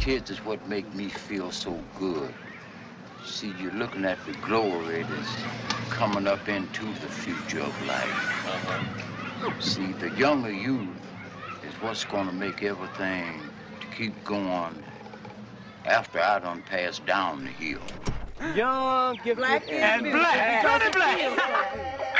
kids is what make me feel so good. See, you're looking at the glory that's coming up into the future of life. Uh-huh. See, the younger youth is what's gonna make everything to keep going after I done passed down the hill. Young, black and black. Johnny Black.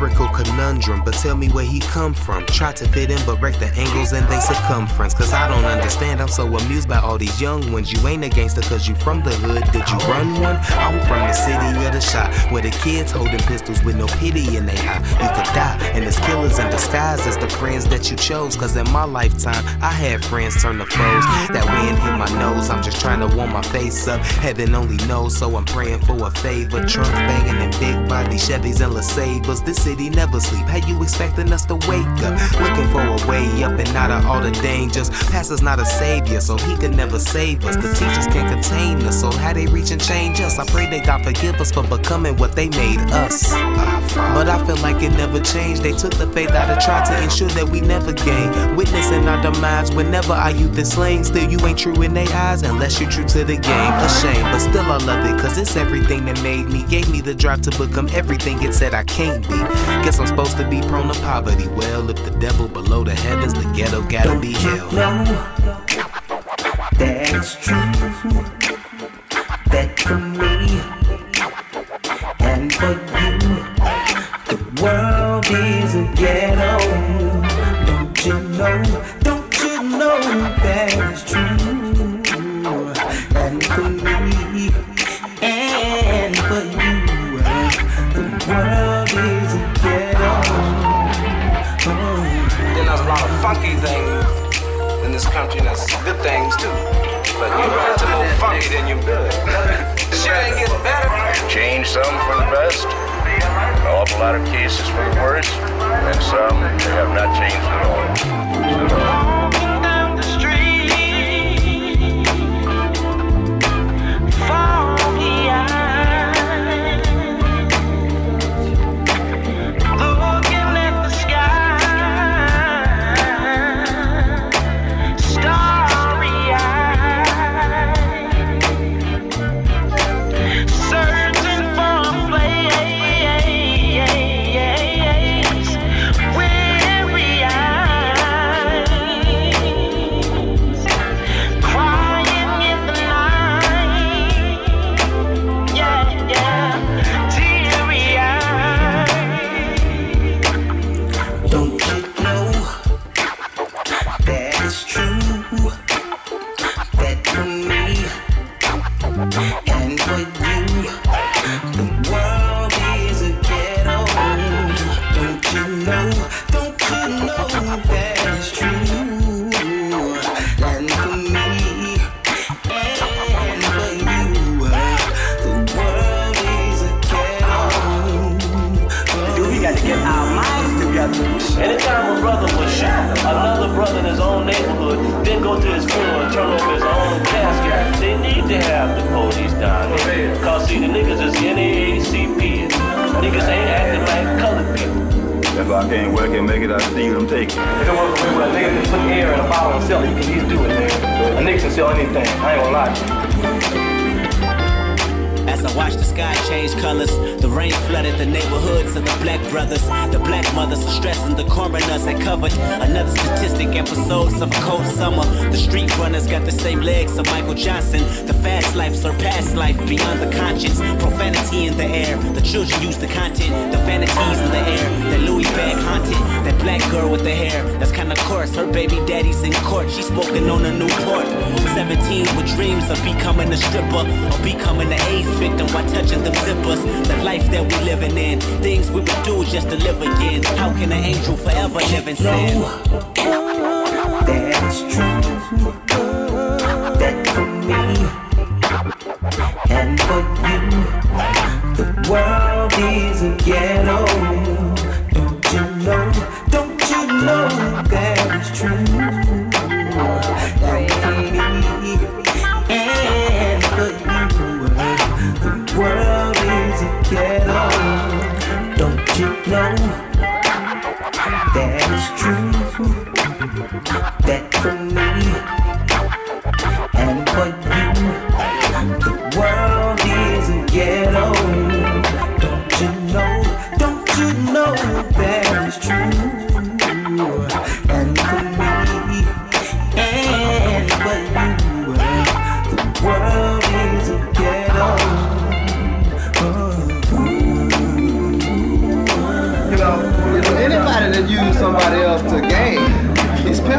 lyrical conundrum, but tell me where he come from. Try to fit in, but wreck the angles and they circumference. Cause I don't understand, I'm so amused by all these young ones. You ain't a gangster cause you from the hood. Did you run one? I'm from the city of the shot, where the kids holding pistols with no pity in they eye. You could die, and there's killers in disguise as the friends that you chose. Cause in my lifetime, I had friends turn to foes. That wind trying to warm my face up. Heaven only knows, so I'm praying for a favor. Trunks banging in big body Chevys and LeSabres. This city never sleep. How you expecting us to wake up? Looking for a way up and out of all the dangers. Pastor's not a savior, so he could never save us. The teachers can't contain us, so how they reach and change us? I pray they God forgive us for becoming what they made us. But I feel like it never changed. They took the faith out of try to ensure that we never gain. Witnessing our demise whenever our youth is slain. Still, you ain't true in their eyes unless you're true to the game. A shame, but still I love it, cause it's everything that made me. Gave me the drive to become everything it said I can't be. Guess I'm supposed to be prone to poverty. Well, if the devil below the heavens, the ghetto gotta be hell. No, that's true. That for me and for you, the world is a ghetto. Don't you know? Don't you know that's true? Funky things in this country, and good things too. But you run into more funky than you good. Shit ain't getting better. Change some for the best, an awful lot of cases for the worse, and some they have not changed at all. Walking the world is a ghetto? Don't you know? Don't you know that it's true? And for me and for you the world is a ghetto. We got to get together. Anytime a brother was shot, another brother in his own neighborhood, then go to his funeral and turn over his own casket, they need to have the police down there. Cause see, the niggas is NAACP. Niggas ain't acting like colored people. If I can't work and make it, I steal them, take it. They don't work with a nigga can put air in a bottle and sell it. You can easily do it, nigga. A nigga can sell anything. I ain't gonna lie to you. As I watched the sky change colors, the rain flooded the neighborhoods of the black brothers. The black mothers are stressing the coroners had covered another statistic episodes of a cold summer. The street runners got the same legs of Michael Johnson. The fast life surpassed life beyond the conscience. Profanity in the air. The children use the content. The vanities in the air. Girl with the hair. That's kinda coarse. Her baby daddy's in court. She's smoking on a Newport. 17 with dreams of becoming a stripper or becoming an AIDS victim while touching them zippers. The life that we living in. Things we would do just to live again. How can an angel forever live in sin? That is true. it's true. Love for me and for you. The world is ghetto. Don't you know that it's true? That for me and for you, the world is ghetto.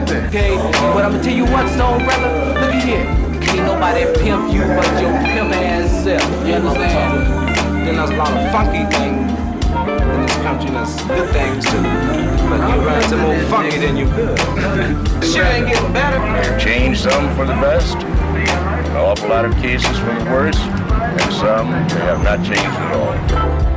pimping. Okay, but I'ma tell you what's Stone brother. Look at here. Can't nobody pimp you but your pimp ass self. You understand? Then there's a lot of funky things in this country, there's good things too. But you run some more funky than you could. sure ain't getting better. They've changed some for the best, an awful lot of cases for the worse, and some they have not changed at all.